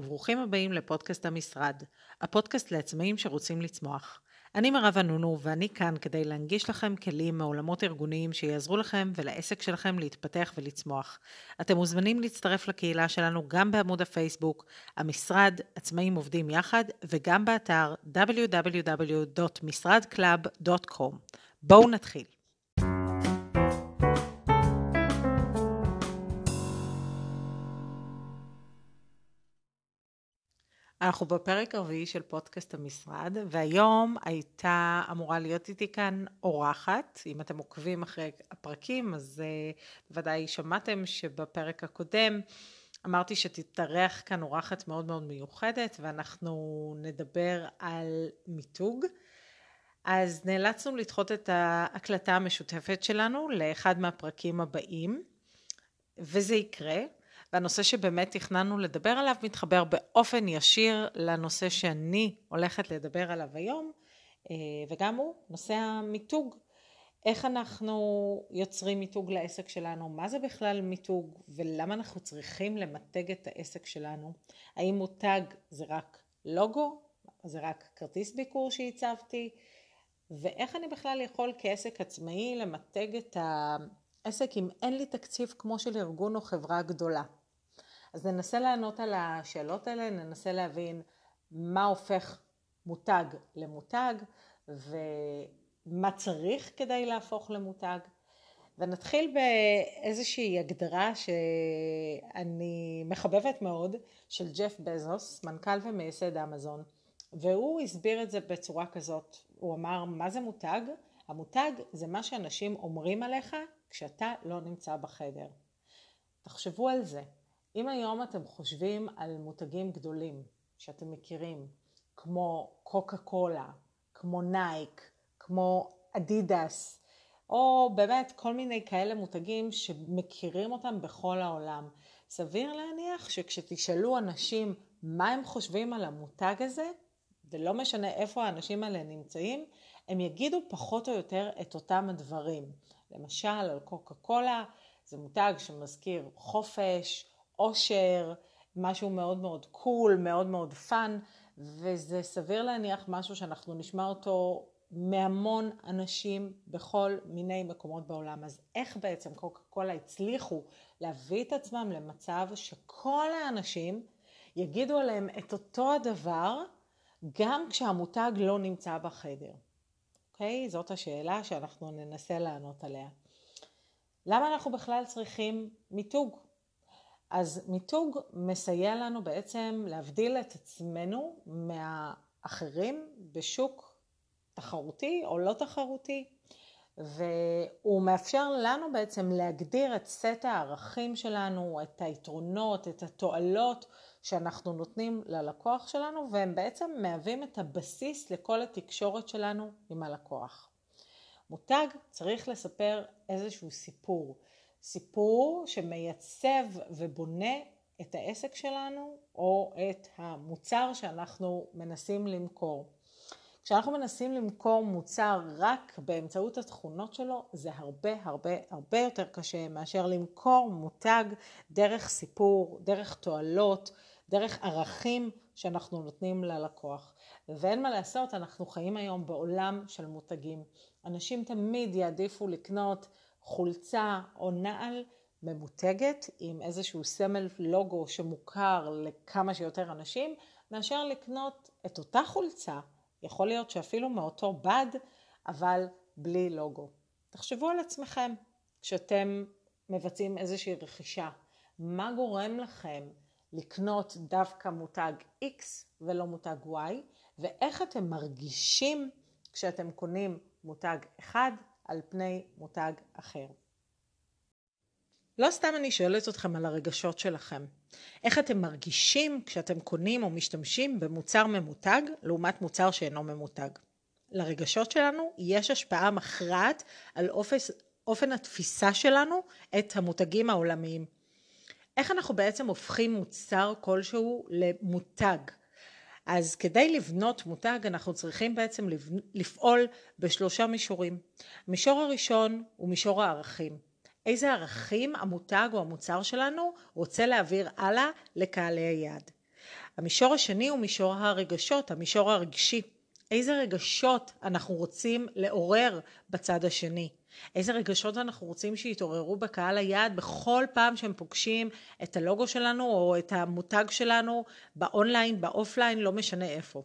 וברוכים הבאים לפודקאסט המשרד, הפודקאסט לעצמאים שרוצים לצמוח. אני מירב ענונו ואני כאן כדי להנגיש לכם כלים מעולמות ארגוניים שיעזרו לכם ולעסק שלכם להתפתח ולצמוח. אתם מוזמנים להצטרף לקהילה שלנו גם בעמוד הפייסבוק, המשרד עצמאים עובדים יחד, וגם באתר www.משרדclub.com. בואו נתחיל. אנחנו בפרק הרביעי של פודקאסט המשרד, והיום הייתה אמורה להיות איתי כאן אורחת. אם אתם עוקבים אחרי הפרקים, אז uh, בוודאי שמעתם שבפרק הקודם אמרתי שתתארח כאן אורחת מאוד מאוד מיוחדת, ואנחנו נדבר על מיתוג. אז נאלצנו לדחות את ההקלטה המשותפת שלנו לאחד מהפרקים הבאים, וזה יקרה. והנושא שבאמת תכננו לדבר עליו מתחבר באופן ישיר לנושא שאני הולכת לדבר עליו היום, אה, וגם הוא נושא המיתוג. איך אנחנו יוצרים מיתוג לעסק שלנו, מה זה בכלל מיתוג? ולמה אנחנו צריכים למתג את העסק שלנו, האם מותג זה רק לוגו, זה רק כרטיס ביקור שהצבתי, ואיך אני בכלל יכול כעסק עצמאי למתג את העסק אם אין לי תקציב כמו של ארגון או חברה גדולה. אז ננסה לענות על השאלות האלה, ננסה להבין מה הופך מותג למותג ומה צריך כדי להפוך למותג. ונתחיל באיזושהי הגדרה שאני מחבבת מאוד של ג'ף בזוס, מנכ"ל ומייסד אמזון, והוא הסביר את זה בצורה כזאת, הוא אמר מה זה מותג? המותג זה מה שאנשים אומרים עליך כשאתה לא נמצא בחדר. תחשבו על זה, אם היום אתם חושבים על מותגים גדולים שאתם מכירים, כמו קוקה קולה, כמו נייק, כמו אדידס, או באמת כל מיני כאלה מותגים שמכירים אותם בכל העולם. סביר להניח שכשתשאלו אנשים מה הם חושבים על המותג הזה, ולא משנה איפה האנשים האלה נמצאים, הם יגידו פחות או יותר את אותם הדברים. למשל, על קוקה קולה, זה מותג שמזכיר חופש, אושר, משהו מאוד מאוד cool, מאוד מאוד fun, וזה סביר להניח משהו שאנחנו נשמע אותו מהמון אנשים בכל מיני מקומות בעולם. אז איך בעצם קוקה קולה הצליחו להביא את עצמם למצב שכל האנשים יגידו עליהם את אותו הדבר, גם כשהמותג לא נמצא בחדר. אוקיי? זאת השאלה שאנחנו ננסה לענות עליה. למה אנחנו בכלל צריכים מיתוג? אז מיתוג מסייע לנו בעצם להבדיל את עצמנו מהאחרים בשוק תחרותי או לא תחרותי, והוא מאפשר לנו בעצם להגדיר את סט הערכים שלנו, את היתרונות, את התועלות שאנחנו נותנים ללקוח שלנו, והם בעצם מהווים את הבסיס לכל התקשורת שלנו עם הלקוח. מותג צריך לספר איזשהו סיפור. סיפור שמייצב ובונה את העסק שלנו או את המוצר שאנחנו מנסים למכור. כשאנחנו מנסים למכור מוצר רק באמצעות התכונות שלו, זה הרבה הרבה הרבה יותר קשה מאשר למכור מותג דרך סיפור, דרך תועלות, דרך ערכים שאנחנו נותנים ללקוח. ואין מה לעשות, אנחנו חיים היום בעולם של מותגים. אנשים תמיד יעדיפו לקנות חולצה או נעל ממותגת עם איזשהו סמל לוגו שמוכר לכמה שיותר אנשים, מאשר לקנות את אותה חולצה, יכול להיות שאפילו מאותו בד, אבל בלי לוגו. תחשבו על עצמכם כשאתם מבצעים איזושהי רכישה. מה גורם לכם לקנות דווקא מותג X ולא מותג Y, ואיך אתם מרגישים כשאתם קונים מותג אחד על פני מותג אחר. לא סתם אני שואלת אתכם על הרגשות שלכם. איך אתם מרגישים כשאתם קונים או משתמשים במוצר ממותג לעומת מוצר שאינו ממותג. לרגשות שלנו יש השפעה מכרעת על אופס, אופן התפיסה שלנו את המותגים העולמיים. איך אנחנו בעצם הופכים מוצר כלשהו למותג? אז כדי לבנות מותג אנחנו צריכים בעצם לפעול בשלושה מישורים. המישור הראשון הוא מישור הערכים. איזה ערכים המותג או המוצר שלנו רוצה להעביר הלאה לקהלי היעד. המישור השני הוא מישור הרגשות, המישור הרגשי. איזה רגשות אנחנו רוצים לעורר בצד השני? איזה רגשות אנחנו רוצים שיתעוררו בקהל היעד בכל פעם שהם פוגשים את הלוגו שלנו או את המותג שלנו באונליין, באופליין, לא משנה איפה.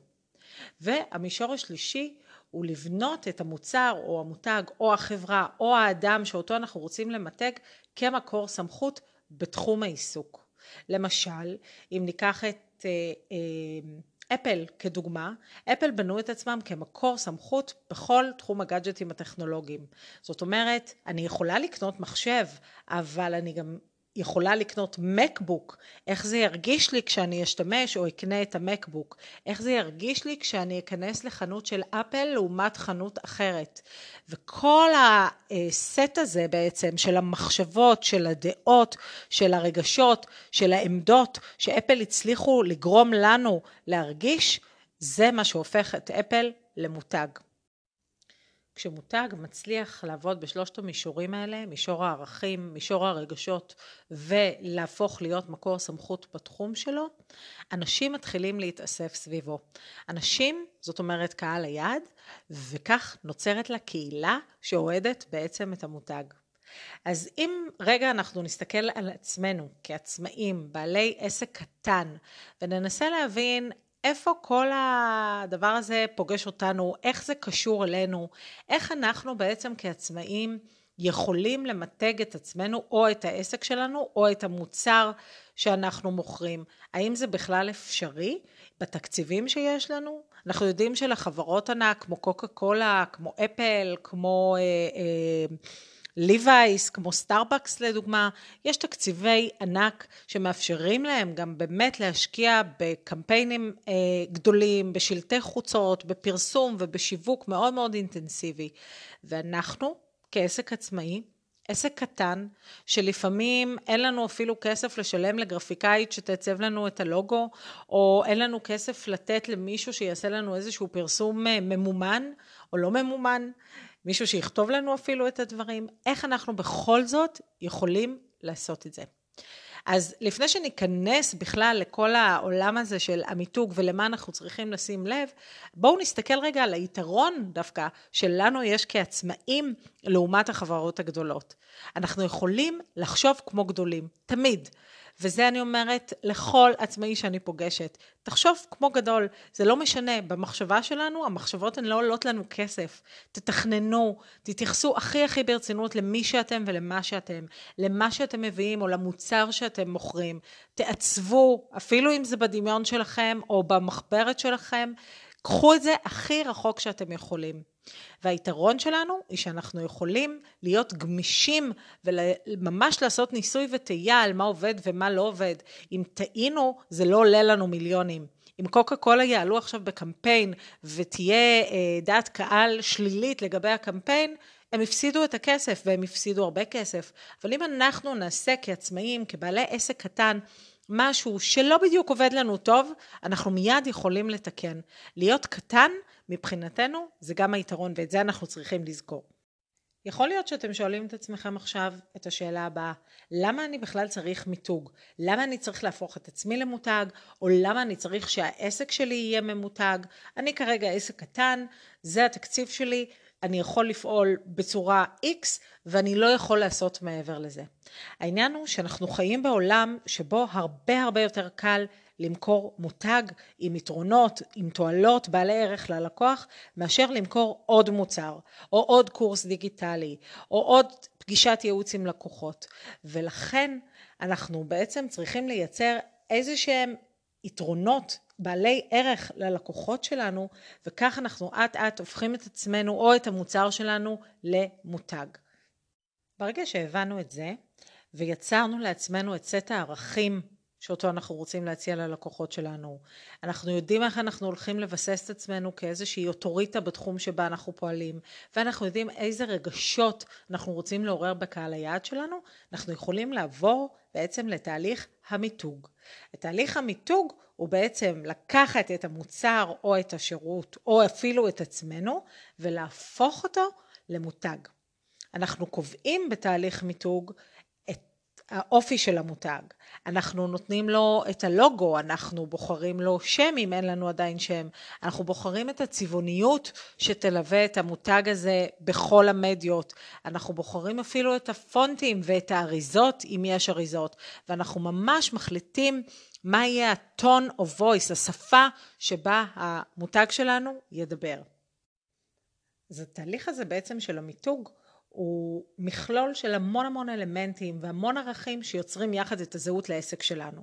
והמישור השלישי הוא לבנות את המוצר או המותג או החברה או האדם שאותו אנחנו רוצים למתג כמקור סמכות בתחום העיסוק. למשל, אם ניקח את אה, אה, אפל כדוגמה, אפל בנו את עצמם כמקור סמכות בכל תחום הגאדג'טים הטכנולוגיים. זאת אומרת, אני יכולה לקנות מחשב, אבל אני גם יכולה לקנות מקבוק, איך זה ירגיש לי כשאני אשתמש או אקנה את המקבוק, איך זה ירגיש לי כשאני אכנס לחנות של אפל לעומת חנות אחרת. וכל הסט הזה בעצם של המחשבות, של הדעות, של הרגשות, של העמדות שאפל הצליחו לגרום לנו להרגיש, זה מה שהופך את אפל למותג. כשמותג מצליח לעבוד בשלושת המישורים האלה, מישור הערכים, מישור הרגשות ולהפוך להיות מקור סמכות בתחום שלו, אנשים מתחילים להתאסף סביבו. אנשים, זאת אומרת קהל היעד, וכך נוצרת לה קהילה שאוהדת בעצם את המותג. אז אם רגע אנחנו נסתכל על עצמנו כעצמאים, בעלי עסק קטן, וננסה להבין איפה כל הדבר הזה פוגש אותנו, איך זה קשור אלינו, איך אנחנו בעצם כעצמאים יכולים למתג את עצמנו או את העסק שלנו או את המוצר שאנחנו מוכרים. האם זה בכלל אפשרי בתקציבים שיש לנו? אנחנו יודעים שלחברות ענק כמו קוקה קולה, כמו אפל, כמו... אה, אה, ליווייס, כמו סטארבקס לדוגמה, יש תקציבי ענק שמאפשרים להם גם באמת להשקיע בקמפיינים אה, גדולים, בשלטי חוצות, בפרסום ובשיווק מאוד מאוד אינטנסיבי. ואנחנו, כעסק עצמאי, עסק קטן, שלפעמים אין לנו אפילו כסף לשלם לגרפיקאית שתעצב לנו את הלוגו, או אין לנו כסף לתת למישהו שיעשה לנו איזשהו פרסום אה, ממומן או לא ממומן, מישהו שיכתוב לנו אפילו את הדברים, איך אנחנו בכל זאת יכולים לעשות את זה. אז לפני שניכנס בכלל לכל העולם הזה של המיתוג ולמה אנחנו צריכים לשים לב, בואו נסתכל רגע על היתרון דווקא שלנו יש כעצמאים לעומת החברות הגדולות. אנחנו יכולים לחשוב כמו גדולים, תמיד. וזה אני אומרת לכל עצמאי שאני פוגשת. תחשוב כמו גדול, זה לא משנה, במחשבה שלנו, המחשבות הן לא עולות לנו כסף. תתכננו, תתייחסו הכי הכי ברצינות למי שאתם ולמה שאתם, למה שאתם מביאים או למוצר שאתם מוכרים. תעצבו, אפילו אם זה בדמיון שלכם או במחברת שלכם, קחו את זה הכי רחוק שאתם יכולים. והיתרון שלנו היא שאנחנו יכולים להיות גמישים וממש לעשות ניסוי וטעייה על מה עובד ומה לא עובד. אם טעינו, זה לא עולה לנו מיליונים. אם קוקה קולה יעלו עכשיו בקמפיין ותהיה אה, דעת קהל שלילית לגבי הקמפיין, הם הפסידו את הכסף והם הפסידו הרבה כסף. אבל אם אנחנו נעשה כעצמאים, כבעלי עסק קטן, משהו שלא בדיוק עובד לנו טוב, אנחנו מיד יכולים לתקן. להיות קטן מבחינתנו זה גם היתרון ואת זה אנחנו צריכים לזכור. יכול להיות שאתם שואלים את עצמכם עכשיו את השאלה הבאה, למה אני בכלל צריך מיתוג? למה אני צריך להפוך את עצמי למותג? או למה אני צריך שהעסק שלי יהיה ממותג? אני כרגע עסק קטן, זה התקציב שלי, אני יכול לפעול בצורה X ואני לא יכול לעשות מעבר לזה. העניין הוא שאנחנו חיים בעולם שבו הרבה הרבה יותר קל למכור מותג עם יתרונות, עם תועלות, בעלי ערך ללקוח, מאשר למכור עוד מוצר, או עוד קורס דיגיטלי, או עוד פגישת ייעוץ עם לקוחות. ולכן אנחנו בעצם צריכים לייצר איזה שהם יתרונות בעלי ערך ללקוחות שלנו, וכך אנחנו אט אט הופכים את עצמנו או את המוצר שלנו למותג. ברגע שהבנו את זה, ויצרנו לעצמנו את סט הערכים שאותו אנחנו רוצים להציע ללקוחות שלנו. אנחנו יודעים איך אנחנו הולכים לבסס את עצמנו כאיזושהי אוטוריטה בתחום שבה אנחנו פועלים, ואנחנו יודעים איזה רגשות אנחנו רוצים לעורר בקהל היעד שלנו, אנחנו יכולים לעבור בעצם לתהליך המיתוג. תהליך המיתוג הוא בעצם לקחת את המוצר או את השירות או אפילו את עצמנו ולהפוך אותו למותג. אנחנו קובעים בתהליך מיתוג האופי של המותג. אנחנו נותנים לו את הלוגו, אנחנו בוחרים לו שם אם אין לנו עדיין שם, אנחנו בוחרים את הצבעוניות שתלווה את המותג הזה בכל המדיות, אנחנו בוחרים אפילו את הפונטים ואת האריזות אם יש אריזות, ואנחנו ממש מחליטים מה יהיה ה-tone of voice, השפה שבה המותג שלנו ידבר. אז התהליך הזה בעצם של המיתוג הוא מכלול של המון המון אלמנטים והמון ערכים שיוצרים יחד את הזהות לעסק שלנו.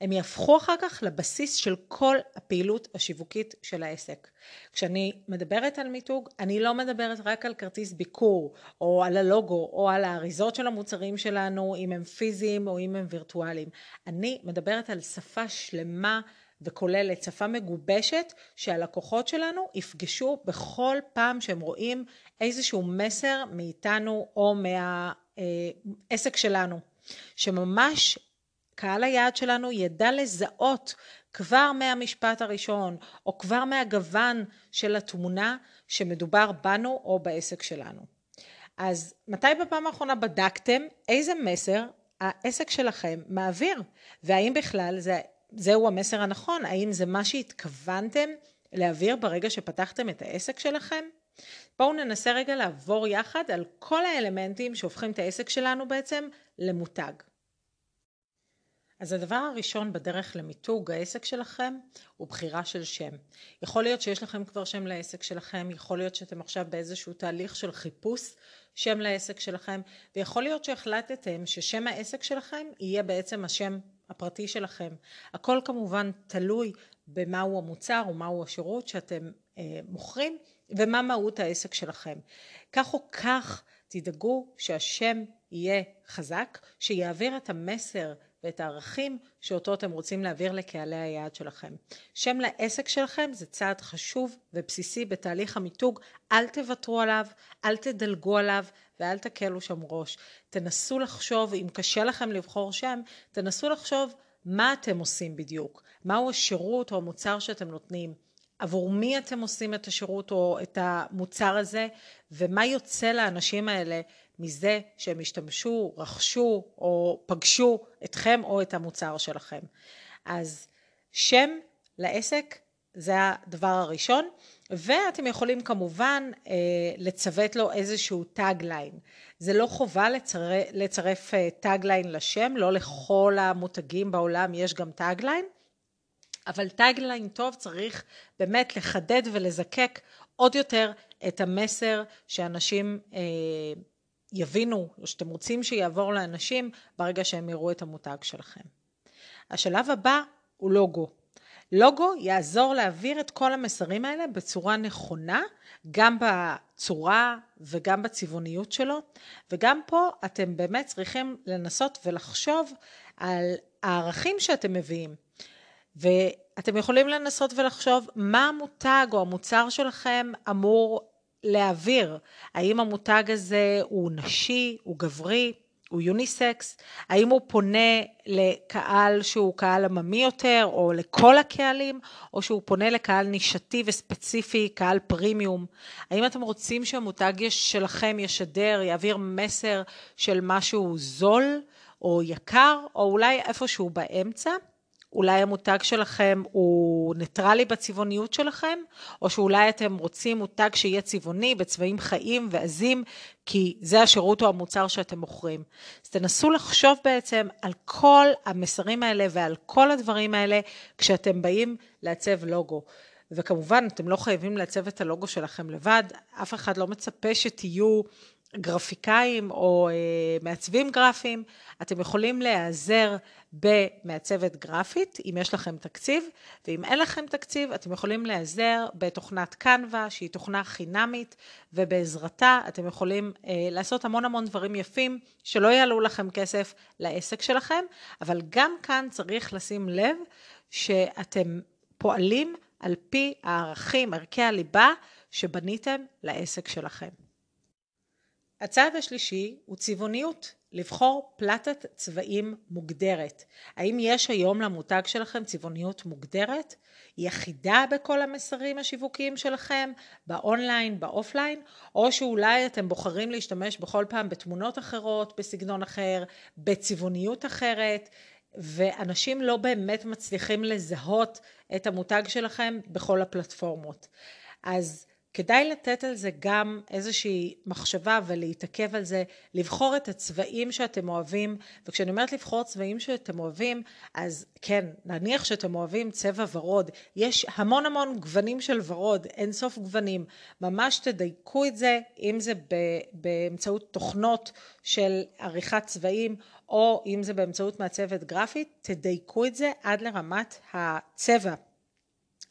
הם יהפכו אחר כך לבסיס של כל הפעילות השיווקית של העסק. כשאני מדברת על מיתוג, אני לא מדברת רק על כרטיס ביקור, או על הלוגו, או על האריזות של המוצרים שלנו, אם הם פיזיים או אם הם וירטואליים. אני מדברת על שפה שלמה וכוללת שפה מגובשת שהלקוחות שלנו יפגשו בכל פעם שהם רואים איזשהו מסר מאיתנו או מהעסק שלנו. שממש קהל היעד שלנו ידע לזהות כבר מהמשפט הראשון או כבר מהגוון של התמונה שמדובר בנו או בעסק שלנו. אז מתי בפעם האחרונה בדקתם איזה מסר העסק שלכם מעביר והאם בכלל זה זהו המסר הנכון, האם זה מה שהתכוונתם להעביר ברגע שפתחתם את העסק שלכם? בואו ננסה רגע לעבור יחד על כל האלמנטים שהופכים את העסק שלנו בעצם למותג. אז הדבר הראשון בדרך למיתוג העסק שלכם הוא בחירה של שם. יכול להיות שיש לכם כבר שם לעסק שלכם, יכול להיות שאתם עכשיו באיזשהו תהליך של חיפוש שם לעסק שלכם, ויכול להיות שהחלטתם ששם העסק שלכם יהיה בעצם השם הפרטי שלכם. הכל כמובן תלוי במהו המוצר או מהו השירות שאתם אה, מוכרים ומה מהות העסק שלכם. כך או כך תדאגו שהשם יהיה חזק, שיעביר את המסר ואת הערכים שאותו אתם רוצים להעביר לקהלי היעד שלכם. שם לעסק שלכם זה צעד חשוב ובסיסי בתהליך המיתוג, אל תוותרו עליו, אל תדלגו עליו ואל תקלו שם ראש. תנסו לחשוב, אם קשה לכם לבחור שם, תנסו לחשוב מה אתם עושים בדיוק, מהו השירות או המוצר שאתם נותנים. עבור מי אתם עושים את השירות או את המוצר הזה ומה יוצא לאנשים האלה מזה שהם השתמשו, רכשו או פגשו אתכם או את המוצר שלכם. אז שם לעסק זה הדבר הראשון ואתם יכולים כמובן אה, לצוות לו איזשהו tagline. זה לא חובה לצרף, לצרף tagline לשם, לא לכל המותגים בעולם יש גם tagline, אבל טאגליין טוב צריך באמת לחדד ולזקק עוד יותר את המסר שאנשים אה, יבינו, או שאתם רוצים שיעבור לאנשים ברגע שהם יראו את המותג שלכם. השלב הבא הוא לוגו. לוגו יעזור להעביר את כל המסרים האלה בצורה נכונה, גם בצורה וגם בצבעוניות שלו, וגם פה אתם באמת צריכים לנסות ולחשוב על הערכים שאתם מביאים. ואתם יכולים לנסות ולחשוב מה המותג או המוצר שלכם אמור להעביר. האם המותג הזה הוא נשי, הוא גברי, הוא יוניסקס? האם הוא פונה לקהל שהוא קהל עממי יותר, או לכל הקהלים, או שהוא פונה לקהל נישתי וספציפי, קהל פרימיום? האם אתם רוצים שהמותג שלכם ישדר, יעביר מסר של משהו זול או יקר, או אולי איפשהו באמצע? אולי המותג שלכם הוא ניטרלי בצבעוניות שלכם, או שאולי אתם רוצים מותג שיהיה צבעוני בצבעים חיים ועזים, כי זה השירות או המוצר שאתם מוכרים. אז תנסו לחשוב בעצם על כל המסרים האלה ועל כל הדברים האלה כשאתם באים לעצב לוגו. וכמובן, אתם לא חייבים לעצב את הלוגו שלכם לבד, אף אחד לא מצפה שתהיו גרפיקאים או אה, מעצבים גרפיים, אתם יכולים להיעזר במעצבת גרפית, אם יש לכם תקציב, ואם אין לכם תקציב, אתם יכולים להיעזר בתוכנת קנווה, שהיא תוכנה חינמית, ובעזרתה אתם יכולים אה, לעשות המון המון דברים יפים, שלא יעלו לכם כסף לעסק שלכם, אבל גם כאן צריך לשים לב שאתם פועלים על פי הערכים, ערכי הליבה, שבניתם לעסק שלכם. הצעד השלישי הוא צבעוניות. לבחור פלטת צבעים מוגדרת. האם יש היום למותג שלכם צבעוניות מוגדרת? היא אחידה בכל המסרים השיווקיים שלכם, באונליין, באופליין, או שאולי אתם בוחרים להשתמש בכל פעם בתמונות אחרות, בסגנון אחר, בצבעוניות אחרת, ואנשים לא באמת מצליחים לזהות את המותג שלכם בכל הפלטפורמות. אז כדאי לתת על זה גם איזושהי מחשבה ולהתעכב על זה, לבחור את הצבעים שאתם אוהבים, וכשאני אומרת לבחור צבעים שאתם אוהבים, אז כן, נניח שאתם אוהבים צבע ורוד, יש המון המון גוונים של ורוד, אין סוף גוונים, ממש תדייקו את זה, אם זה באמצעות תוכנות של עריכת צבעים, או אם זה באמצעות מעצבת גרפית, תדייקו את זה עד לרמת הצבע.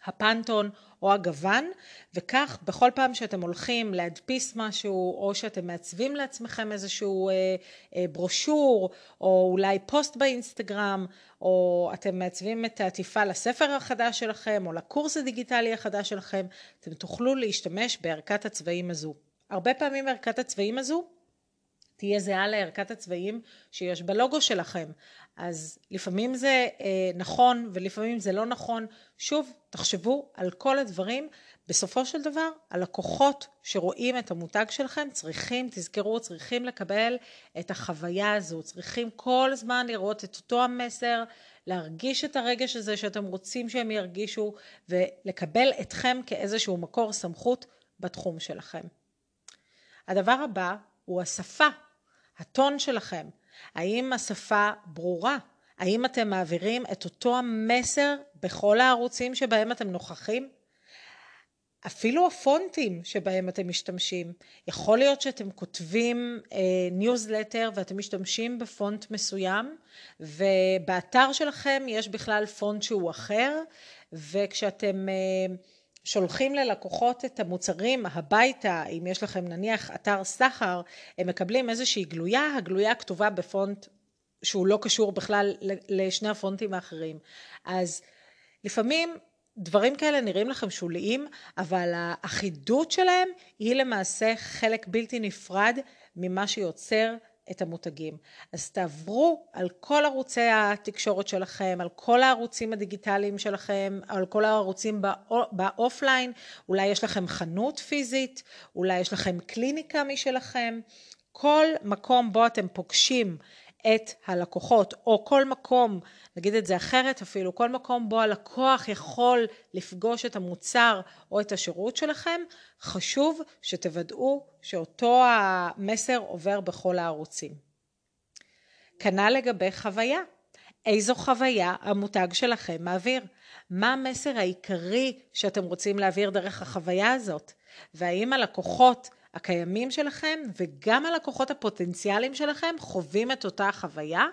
הפנטון או הגוון, וכך בכל פעם שאתם הולכים להדפיס משהו, או שאתם מעצבים לעצמכם איזשהו אה, אה, ברושור, או אולי פוסט באינסטגרם, או אתם מעצבים את העטיפה לספר החדש שלכם, או לקורס הדיגיטלי החדש שלכם, אתם תוכלו להשתמש בערכת הצבעים הזו. הרבה פעמים ערכת הצבעים הזו תהיה זהה לערכת הצבעים שיש בלוגו שלכם. אז לפעמים זה אה, נכון ולפעמים זה לא נכון. שוב, תחשבו על כל הדברים. בסופו של דבר, הלקוחות שרואים את המותג שלכם צריכים, תזכרו, צריכים לקבל את החוויה הזו, צריכים כל הזמן לראות את אותו המסר, להרגיש את הרגש הזה שאתם רוצים שהם ירגישו ולקבל אתכם כאיזשהו מקור סמכות בתחום שלכם. הדבר הבא הוא השפה הטון שלכם, האם השפה ברורה? האם אתם מעבירים את אותו המסר בכל הערוצים שבהם אתם נוכחים? אפילו הפונטים שבהם אתם משתמשים. יכול להיות שאתם כותבים ניוזלטר אה, ואתם משתמשים בפונט מסוים ובאתר שלכם יש בכלל פונט שהוא אחר וכשאתם אה, שולחים ללקוחות את המוצרים הביתה, אם יש לכם נניח אתר סחר, הם מקבלים איזושהי גלויה, הגלויה כתובה בפונט שהוא לא קשור בכלל לשני הפונטים האחרים. אז לפעמים דברים כאלה נראים לכם שוליים, אבל האחידות שלהם היא למעשה חלק בלתי נפרד ממה שיוצר את המותגים. אז תעברו על כל ערוצי התקשורת שלכם, על כל הערוצים הדיגיטליים שלכם, על כל הערוצים באופליין, אולי יש לכם חנות פיזית, אולי יש לכם קליניקה משלכם, כל מקום בו אתם פוגשים את הלקוחות, או כל מקום, נגיד את זה אחרת אפילו, כל מקום בו הלקוח יכול לפגוש את המוצר או את השירות שלכם, חשוב שתוודאו שאותו המסר עובר בכל הערוצים. כנ"ל לגבי חוויה. איזו חוויה המותג שלכם מעביר? מה המסר העיקרי שאתם רוצים להעביר דרך החוויה הזאת? והאם הלקוחות הקיימים שלכם וגם הלקוחות הפוטנציאליים שלכם חווים את אותה חוויה.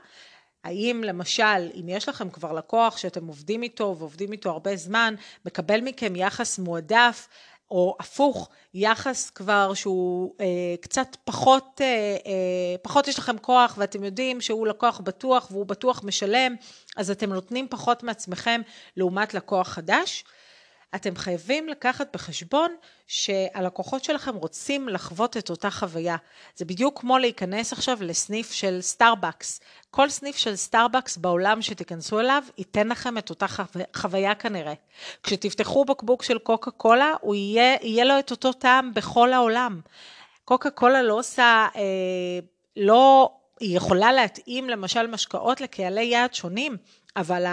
האם למשל, אם יש לכם כבר לקוח שאתם עובדים איתו ועובדים איתו הרבה זמן, מקבל מכם יחס מועדף, או הפוך, יחס כבר שהוא אה, קצת פחות, אה, אה, פחות יש לכם כוח ואתם יודעים שהוא לקוח בטוח והוא בטוח משלם, אז אתם נותנים פחות מעצמכם לעומת לקוח חדש. אתם חייבים לקחת בחשבון שהלקוחות שלכם רוצים לחוות את אותה חוויה. זה בדיוק כמו להיכנס עכשיו לסניף של סטארבקס. כל סניף של סטארבקס בעולם שתיכנסו אליו ייתן לכם את אותה חוויה כנראה. כשתפתחו בקבוק של קוקה קולה, הוא יהיה, יהיה לו את אותו טעם בכל העולם. קוקה קולה לא עושה, אה, לא, היא יכולה להתאים למשל משקאות לקהלי יעד שונים, אבל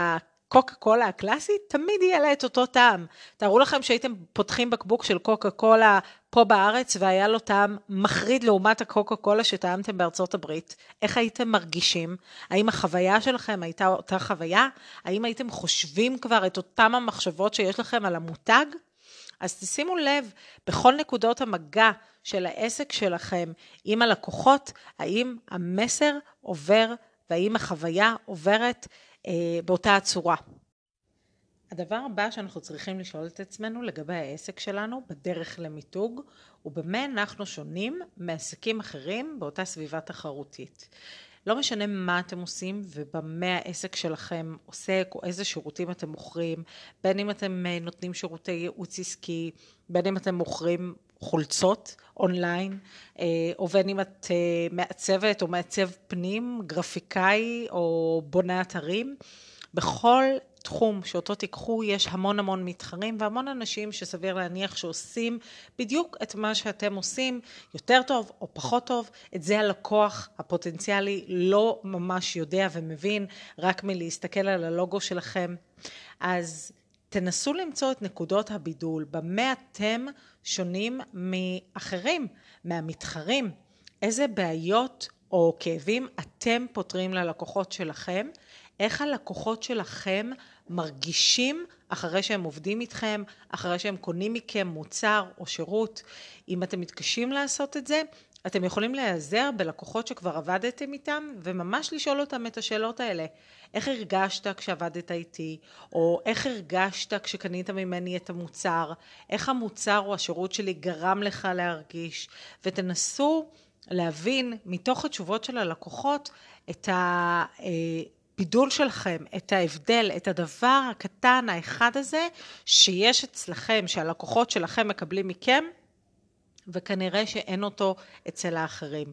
קוקה קולה הקלאסית, תמיד יהיה לה את אותו טעם. תארו לכם שהייתם פותחים בקבוק של קוקה קולה פה בארץ והיה לו טעם מחריד לעומת הקוקה קולה שטעמתם בארצות הברית. איך הייתם מרגישים? האם החוויה שלכם הייתה אותה חוויה? האם הייתם חושבים כבר את אותם המחשבות שיש לכם על המותג? אז תשימו לב בכל נקודות המגע של העסק שלכם עם הלקוחות, האם המסר עובר והאם החוויה עוברת באותה הצורה. הדבר הבא שאנחנו צריכים לשאול את עצמנו לגבי העסק שלנו בדרך למיתוג הוא במה אנחנו שונים מעסקים אחרים באותה סביבה תחרותית. לא משנה מה אתם עושים ובמה העסק שלכם עוסק או איזה שירותים אתם מוכרים, בין אם אתם אה, נותנים שירותי ייעוץ עסקי, בין אם אתם מוכרים חולצות אונליין, אה, או בין אם את אה, מעצבת או מעצב פנים, גרפיקאי או בונה אתרים. בכל תחום שאותו תיקחו יש המון המון מתחרים והמון אנשים שסביר להניח שעושים בדיוק את מה שאתם עושים יותר טוב או פחות טוב את זה הלקוח הפוטנציאלי לא ממש יודע ומבין רק מלהסתכל על הלוגו שלכם אז תנסו למצוא את נקודות הבידול במה אתם שונים מאחרים מהמתחרים. איזה בעיות או כאבים אתם פותרים ללקוחות שלכם? איך הלקוחות שלכם מרגישים אחרי שהם עובדים איתכם, אחרי שהם קונים מכם מוצר או שירות. אם אתם מתקשים לעשות את זה, אתם יכולים להיעזר בלקוחות שכבר עבדתם איתם וממש לשאול אותם את השאלות האלה. איך הרגשת כשעבדת איתי? או איך הרגשת כשקנית ממני את המוצר? איך המוצר או השירות שלי גרם לך להרגיש? ותנסו להבין מתוך התשובות של הלקוחות את ה... אה, הבידול שלכם, את ההבדל, את הדבר הקטן האחד הזה שיש אצלכם, שהלקוחות שלכם מקבלים מכם, וכנראה שאין אותו אצל האחרים.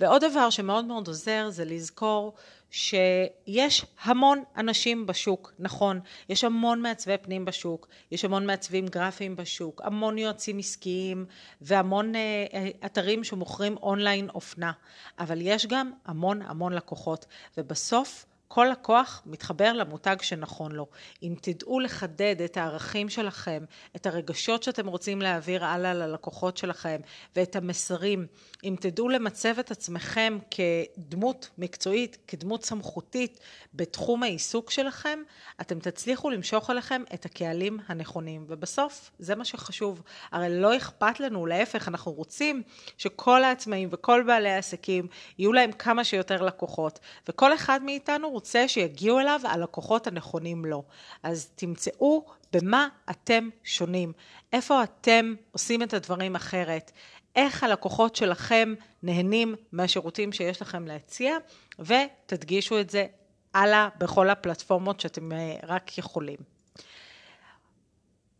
ועוד דבר שמאוד מאוד עוזר זה לזכור שיש המון אנשים בשוק, נכון, יש המון מעצבי פנים בשוק, יש המון מעצבים גרפיים בשוק, המון יועצים עסקיים והמון אה, אתרים שמוכרים אונליין אופנה, אבל יש גם המון המון לקוחות, ובסוף כל לקוח מתחבר למותג שנכון לו. אם תדעו לחדד את הערכים שלכם, את הרגשות שאתם רוצים להעביר הלאה ללקוחות שלכם ואת המסרים, אם תדעו למצב את עצמכם כדמות מקצועית, כדמות סמכותית בתחום העיסוק שלכם, אתם תצליחו למשוך אליכם את הקהלים הנכונים. ובסוף זה מה שחשוב. הרי לא אכפת לנו, להפך, אנחנו רוצים שכל העצמאים וכל בעלי העסקים יהיו להם כמה שיותר לקוחות. וכל אחד מאיתנו רוצה שיגיעו אליו הלקוחות הנכונים לו. אז תמצאו במה אתם שונים, איפה אתם עושים את הדברים אחרת, איך הלקוחות שלכם נהנים מהשירותים שיש לכם להציע, ותדגישו את זה הלאה בכל הפלטפורמות שאתם אה, רק יכולים.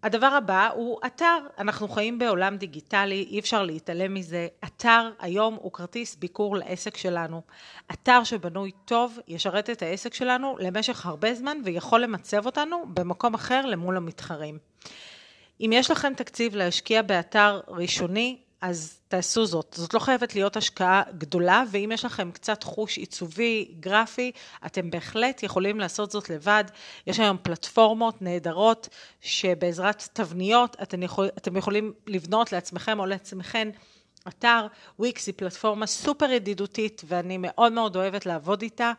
הדבר הבא הוא אתר, אנחנו חיים בעולם דיגיטלי, אי אפשר להתעלם מזה, אתר היום הוא כרטיס ביקור לעסק שלנו, אתר שבנוי טוב ישרת את העסק שלנו למשך הרבה זמן ויכול למצב אותנו במקום אחר למול המתחרים. אם יש לכם תקציב להשקיע באתר ראשוני, אז תעשו זאת. זאת לא חייבת להיות השקעה גדולה, ואם יש לכם קצת חוש עיצובי, גרפי, אתם בהחלט יכולים לעשות זאת לבד. יש היום פלטפורמות נהדרות, שבעזרת תבניות אתם, יכול, אתם יכולים לבנות לעצמכם או לעצמכם אתר וויקס היא פלטפורמה סופר ידידותית ואני מאוד מאוד אוהבת לעבוד איתה,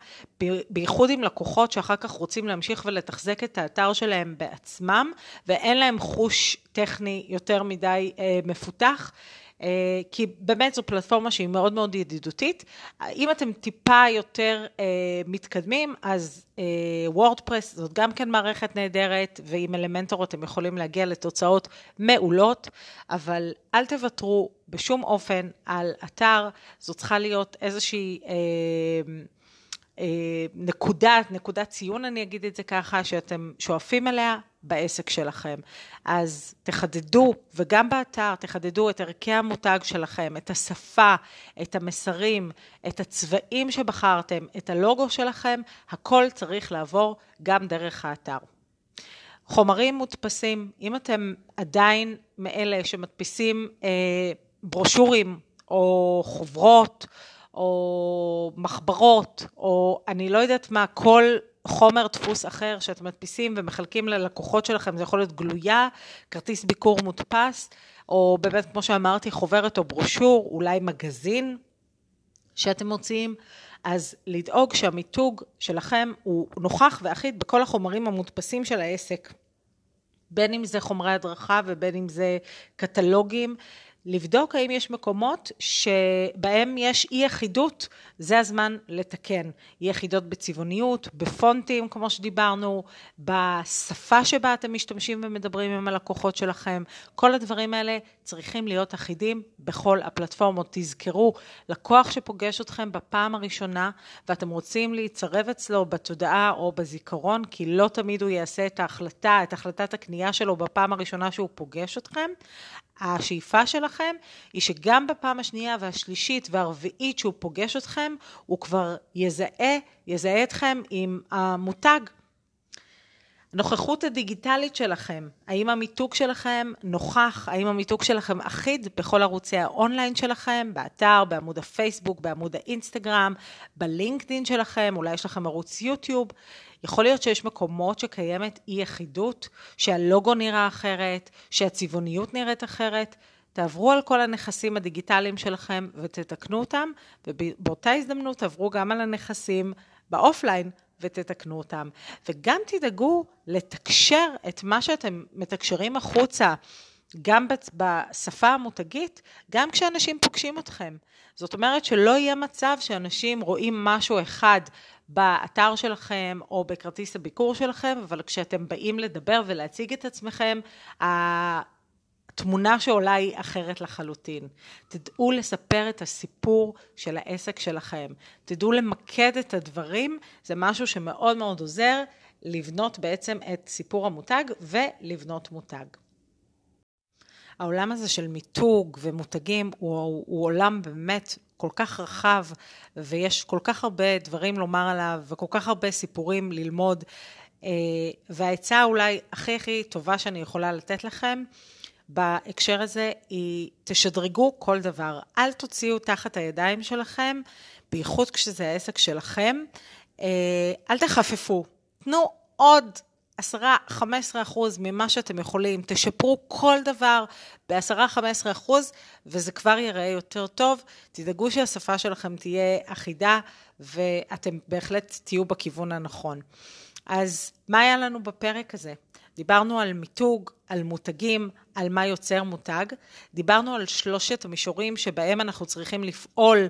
בייחוד עם לקוחות שאחר כך רוצים להמשיך ולתחזק את האתר שלהם בעצמם ואין להם חוש טכני יותר מדי אה, מפותח. אה, כי באמת זו פלטפורמה שהיא מאוד מאוד ידידותית. אם אתם טיפה יותר אה, מתקדמים, אז וורדפרס זאת גם כן מערכת נהדרת, ועם אלמנטור אתם יכולים להגיע לתוצאות מעולות, אבל אל תוותרו בשום אופן על אתר, זו צריכה להיות איזושהי... אה, נקודת, נקודת ציון אני אגיד את זה ככה, שאתם שואפים אליה בעסק שלכם. אז תחדדו, וגם באתר, תחדדו את ערכי המותג שלכם, את השפה, את המסרים, את הצבעים שבחרתם, את הלוגו שלכם, הכל צריך לעבור גם דרך האתר. חומרים מודפסים, אם אתם עדיין מאלה שמדפיסים אה, ברושורים או חוברות, או מחברות, או אני לא יודעת מה, כל חומר דפוס אחר שאתם מדפיסים ומחלקים ללקוחות שלכם, זה יכול להיות גלויה, כרטיס ביקור מודפס, או באמת, כמו שאמרתי, חוברת או ברושור, אולי מגזין שאתם מוציאים, אז לדאוג שהמיתוג שלכם הוא נוכח ואחיד בכל החומרים המודפסים של העסק. בין אם זה חומרי הדרכה ובין אם זה קטלוגים. לבדוק האם יש מקומות שבהם יש אי אחידות, זה הזמן לתקן. אי אחידות בצבעוניות, בפונטים כמו שדיברנו, בשפה שבה אתם משתמשים ומדברים עם הלקוחות שלכם, כל הדברים האלה צריכים להיות אחידים בכל הפלטפורמות. תזכרו, לקוח שפוגש אתכם בפעם הראשונה ואתם רוצים להצרב אצלו בתודעה או בזיכרון, כי לא תמיד הוא יעשה את ההחלטה, את החלטת הקנייה שלו בפעם הראשונה שהוא פוגש אתכם, השאיפה שלכם היא שגם בפעם השנייה והשלישית והרביעית שהוא פוגש אתכם, הוא כבר יזהה, יזהה אתכם עם המותג. הנוכחות הדיגיטלית שלכם, האם המיתוג שלכם נוכח, האם המיתוג שלכם אחיד בכל ערוצי האונליין שלכם, באתר, בעמוד הפייסבוק, בעמוד האינסטגרם, בלינקדין שלכם, אולי יש לכם ערוץ יוטיוב. יכול להיות שיש מקומות שקיימת אי אחידות, שהלוגו נראה אחרת, שהצבעוניות נראית אחרת. תעברו על כל הנכסים הדיגיטליים שלכם ותתקנו אותם, ובאותה הזדמנות תעברו גם על הנכסים באופליין ותתקנו אותם. וגם תדאגו לתקשר את מה שאתם מתקשרים החוצה, גם בשפה המותגית, גם כשאנשים פוגשים אתכם. זאת אומרת שלא יהיה מצב שאנשים רואים משהו אחד באתר שלכם או בכרטיס הביקור שלכם, אבל כשאתם באים לדבר ולהציג את עצמכם, התמונה שעולה היא אחרת לחלוטין. תדעו לספר את הסיפור של העסק שלכם. תדעו למקד את הדברים, זה משהו שמאוד מאוד עוזר לבנות בעצם את סיפור המותג ולבנות מותג. העולם הזה של מיתוג ומותגים הוא, הוא עולם באמת כל כך רחב ויש כל כך הרבה דברים לומר עליו וכל כך הרבה סיפורים ללמוד והעצה אולי הכי הכי טובה שאני יכולה לתת לכם בהקשר הזה היא תשדרגו כל דבר. אל תוציאו תחת הידיים שלכם, בייחוד כשזה העסק שלכם. אה, אל תחפפו. תנו עוד 10-15 אחוז ממה שאתם יכולים, תשפרו כל דבר ב-10-15 אחוז, וזה כבר ייראה יותר טוב. תדאגו שהשפה שלכם תהיה אחידה, ואתם בהחלט תהיו בכיוון הנכון. אז מה היה לנו בפרק הזה? דיברנו על מיתוג, על מותגים, על מה יוצר מותג. דיברנו על שלושת המישורים שבהם אנחנו צריכים לפעול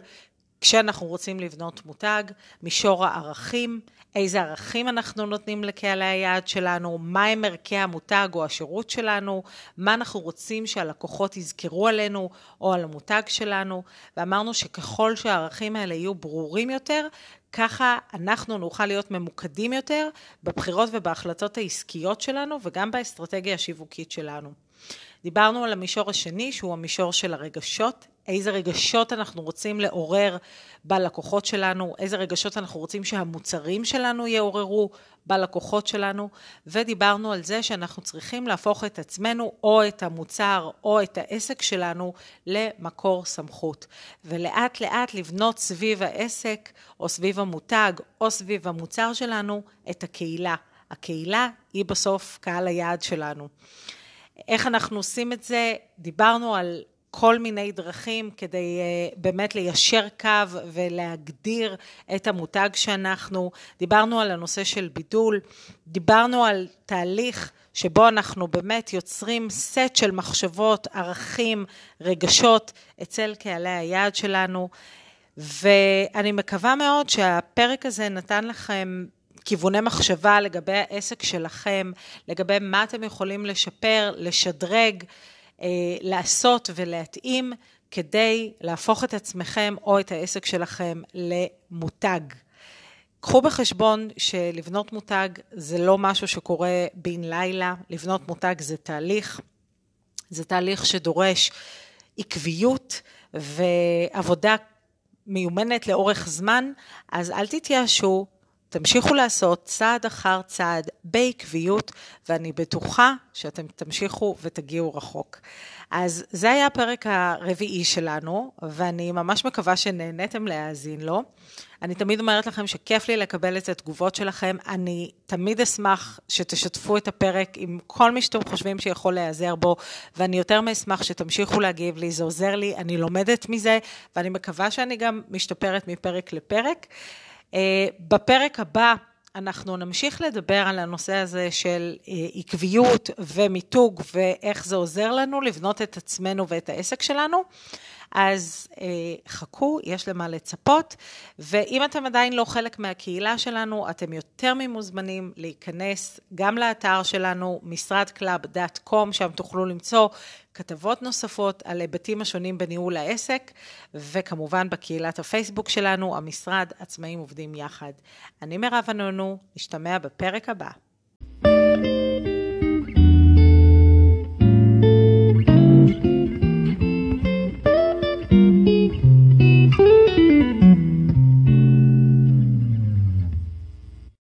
כשאנחנו רוצים לבנות מותג, מישור הערכים, איזה ערכים אנחנו נותנים לקהלי היעד שלנו, מהם ערכי המותג או השירות שלנו, מה אנחנו רוצים שהלקוחות יזכרו עלינו או על המותג שלנו, ואמרנו שככל שהערכים האלה יהיו ברורים יותר, ככה אנחנו נוכל להיות ממוקדים יותר בבחירות ובהחלטות העסקיות שלנו וגם באסטרטגיה השיווקית שלנו. דיברנו על המישור השני, שהוא המישור של הרגשות, איזה רגשות אנחנו רוצים לעורר בלקוחות שלנו, איזה רגשות אנחנו רוצים שהמוצרים שלנו יעוררו בלקוחות שלנו, ודיברנו על זה שאנחנו צריכים להפוך את עצמנו או את המוצר או את העסק שלנו למקור סמכות, ולאט לאט לבנות סביב העסק או סביב המותג או סביב המוצר שלנו את הקהילה. הקהילה היא בסוף קהל היעד שלנו. איך אנחנו עושים את זה? דיברנו על כל מיני דרכים כדי uh, באמת ליישר קו ולהגדיר את המותג שאנחנו. דיברנו על הנושא של בידול, דיברנו על תהליך שבו אנחנו באמת יוצרים סט של מחשבות, ערכים, רגשות אצל קהלי היעד שלנו. ואני מקווה מאוד שהפרק הזה נתן לכם כיווני מחשבה לגבי העסק שלכם, לגבי מה אתם יכולים לשפר, לשדרג, לעשות ולהתאים כדי להפוך את עצמכם או את העסק שלכם למותג. קחו בחשבון שלבנות מותג זה לא משהו שקורה בן לילה, לבנות מותג זה תהליך, זה תהליך שדורש עקביות ועבודה מיומנת לאורך זמן, אז אל תתייאשו, תמשיכו לעשות צעד אחר צעד בעקביות, ואני בטוחה שאתם תמשיכו ותגיעו רחוק. אז זה היה הפרק הרביעי שלנו, ואני ממש מקווה שנהניתם להאזין לו. אני תמיד אומרת לכם שכיף לי לקבל את התגובות שלכם. אני תמיד אשמח שתשתפו את הפרק עם כל מי שאתם חושבים שיכול להיעזר בו, ואני יותר מאשמח שתמשיכו להגיב לי, זה עוזר לי, אני לומדת מזה, ואני מקווה שאני גם משתפרת מפרק לפרק. אה, בפרק הבא אנחנו נמשיך לדבר על הנושא הזה של אה, עקביות ומיתוג ואיך זה עוזר לנו לבנות את עצמנו ואת העסק שלנו. אז אה, חכו, יש למה לצפות, ואם אתם עדיין לא חלק מהקהילה שלנו, אתם יותר ממוזמנים להיכנס גם לאתר שלנו, משרדקלאב.com, שם תוכלו למצוא כתבות נוספות על היבטים השונים בניהול העסק, וכמובן בקהילת הפייסבוק שלנו, המשרד עצמאים עובדים יחד. אני מירב ענונו, נשתמע בפרק הבא.